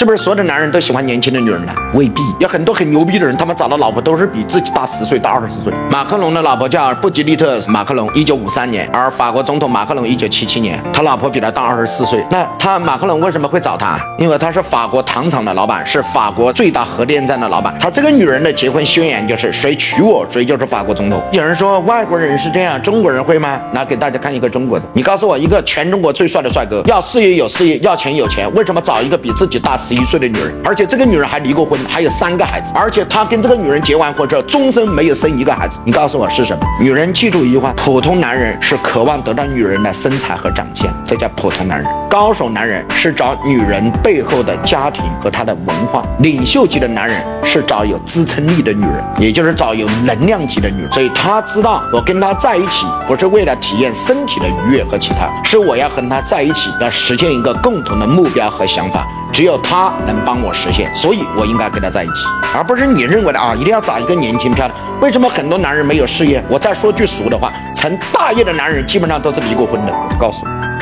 是不是所有的男人都喜欢年轻的女人呢？未必，有很多很牛逼的人，他们找的老婆都是比自己大十岁、大二十岁。马克龙的老婆叫布吉利特·马克龙，一九五三年；而法国总统马克龙一九七七年，他老婆比他大二十四岁。那他马克龙为什么会找他？因为他是法国糖厂的老板，是法国最大核电站的老板。他这个女人的结婚宣言就是谁娶我，谁就是法国总统。有人说外国人是这样，中国人会吗？那给大家看一个中国的，你告诉我一个全中国最帅的帅哥，要事业有事业，要钱有钱，为什么找一个比自己大十一岁的女人？而且这个女人还离过婚，还有三个孩子，而且他跟这个女人结完婚之后，终身没有生一个孩子。你告诉我是什么？女人记住一句话：普通男人是渴望得到女人的身材和长相，这叫普通男人；高手男人是找女人背后的家庭和她的文化；领袖级的男人是找有支撑力的女人，也就是找有能量级的女人。所以他知道，我跟她在一起不是为了体验身体的愉悦和其他，是我要和她在一起，要实现一个共同的目标和想法。只有他能帮我实现，所以我应该跟他在一起，而不是你认为的啊，一定要找一个年轻漂亮。为什么很多男人没有事业？我再说句俗的话，成大业的男人基本上都是离过婚的。我告诉你。